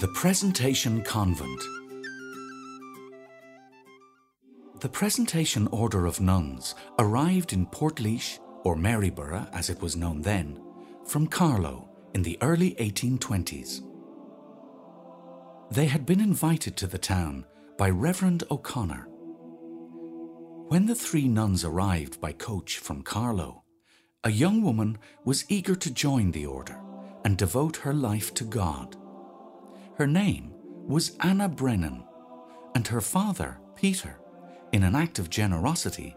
The Presentation Convent. The Presentation Order of Nuns arrived in Portlaoise, or Maryborough as it was known then, from Carlow in the early 1820s. They had been invited to the town by Reverend O'Connor. When the three nuns arrived by coach from Carlow, a young woman was eager to join the order and devote her life to God. Her name was Anna Brennan, and her father, Peter, in an act of generosity,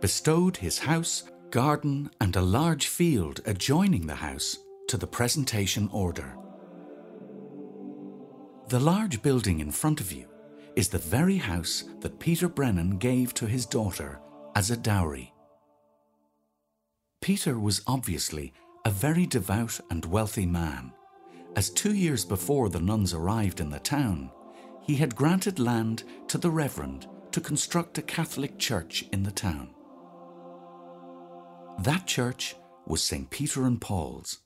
bestowed his house, garden, and a large field adjoining the house to the presentation order. The large building in front of you is the very house that Peter Brennan gave to his daughter as a dowry. Peter was obviously a very devout and wealthy man as two years before the nuns arrived in the town, he had granted land to the Reverend to construct a Catholic church in the town. That church was St. Peter and Paul's,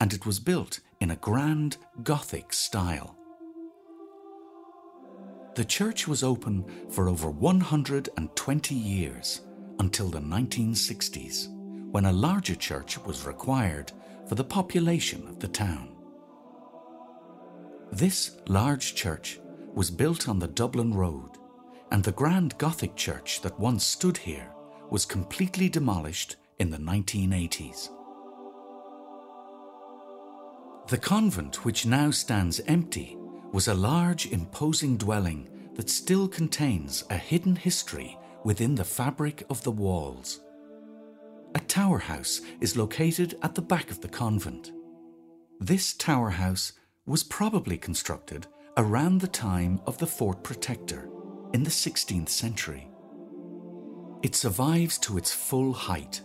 and it was built in a grand Gothic style. The church was open for over 120 years until the 1960s, when a larger church was required for the population of the town. This large church was built on the Dublin Road, and the grand Gothic church that once stood here was completely demolished in the 1980s. The convent, which now stands empty, was a large, imposing dwelling that still contains a hidden history within the fabric of the walls. A tower house is located at the back of the convent. This tower house was probably constructed around the time of the Fort Protector in the 16th century. It survives to its full height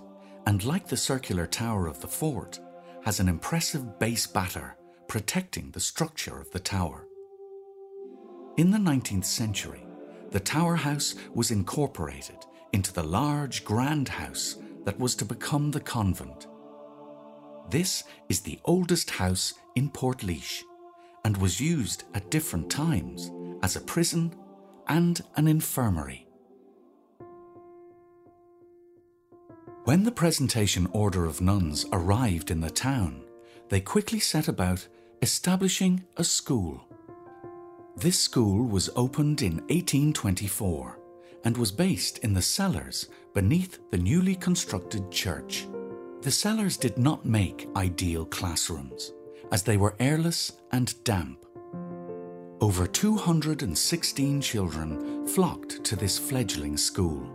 and, like the circular tower of the fort, has an impressive base batter protecting the structure of the tower. In the 19th century, the tower house was incorporated into the large grand house that was to become the convent. This is the oldest house in Portlaoise and was used at different times as a prison and an infirmary. When the presentation order of nuns arrived in the town, they quickly set about establishing a school. This school was opened in 1824 and was based in the cellars beneath the newly constructed church. The cellars did not make ideal classrooms as they were airless and damp. Over 216 children flocked to this fledgling school,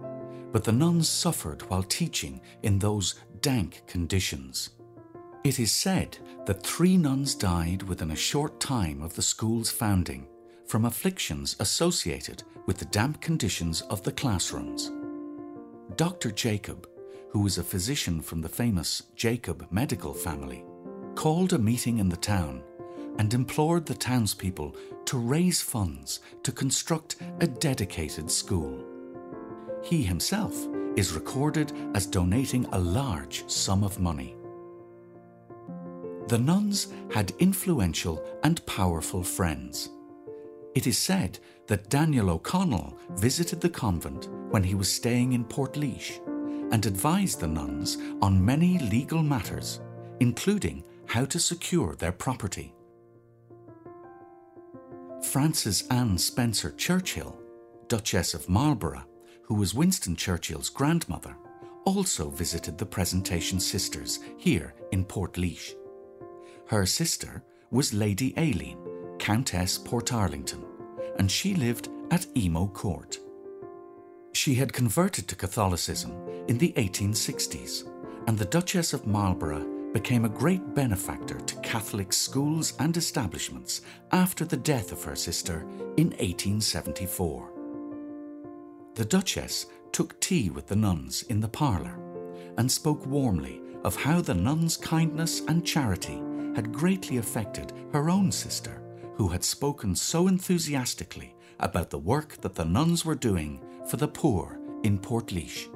but the nuns suffered while teaching in those dank conditions. It is said that three nuns died within a short time of the school's founding from afflictions associated with the damp conditions of the classrooms. Dr. Jacob, who was a physician from the famous Jacob medical family, called a meeting in the town and implored the townspeople to raise funds to construct a dedicated school. He himself is recorded as donating a large sum of money. The nuns had influential and powerful friends. It is said that Daniel O'Connell visited the convent when he was staying in Portlaoise and advised the nuns on many legal matters, including how to secure their property. Frances Anne Spencer Churchill, Duchess of Marlborough, who was Winston Churchill's grandmother, also visited the Presentation Sisters here in Portlaoise. Her sister was Lady Aileen, Countess Portarlington, and she lived at Emo Court. She had converted to Catholicism in the 1860s, and the Duchess of Marlborough became a great benefactor to Catholic schools and establishments after the death of her sister in 1874. The Duchess took tea with the nuns in the parlour and spoke warmly of how the nuns' kindness and charity had greatly affected her own sister, who had spoken so enthusiastically about the work that the nuns were doing for the poor in Portlaoise.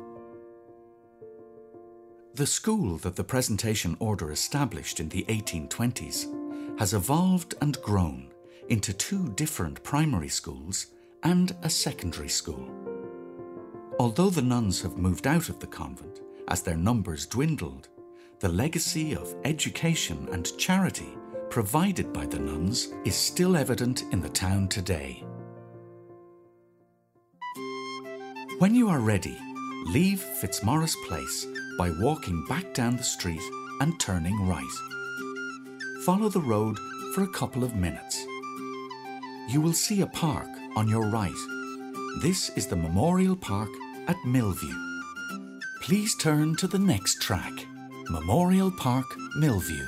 The school that the presentation order established in the 1820s has evolved and grown into two different primary schools and a secondary school. Although the nuns have moved out of the convent as their numbers dwindled, the legacy of education and charity provided by the nuns is still evident in the town today. When you are ready, leave Fitzmaurice Place by walking back down the street and turning right. Follow the road for a couple of minutes. You will see a park on your right. This is the Memorial Park at Millview. Please turn to the next track, Memorial Park, Millview.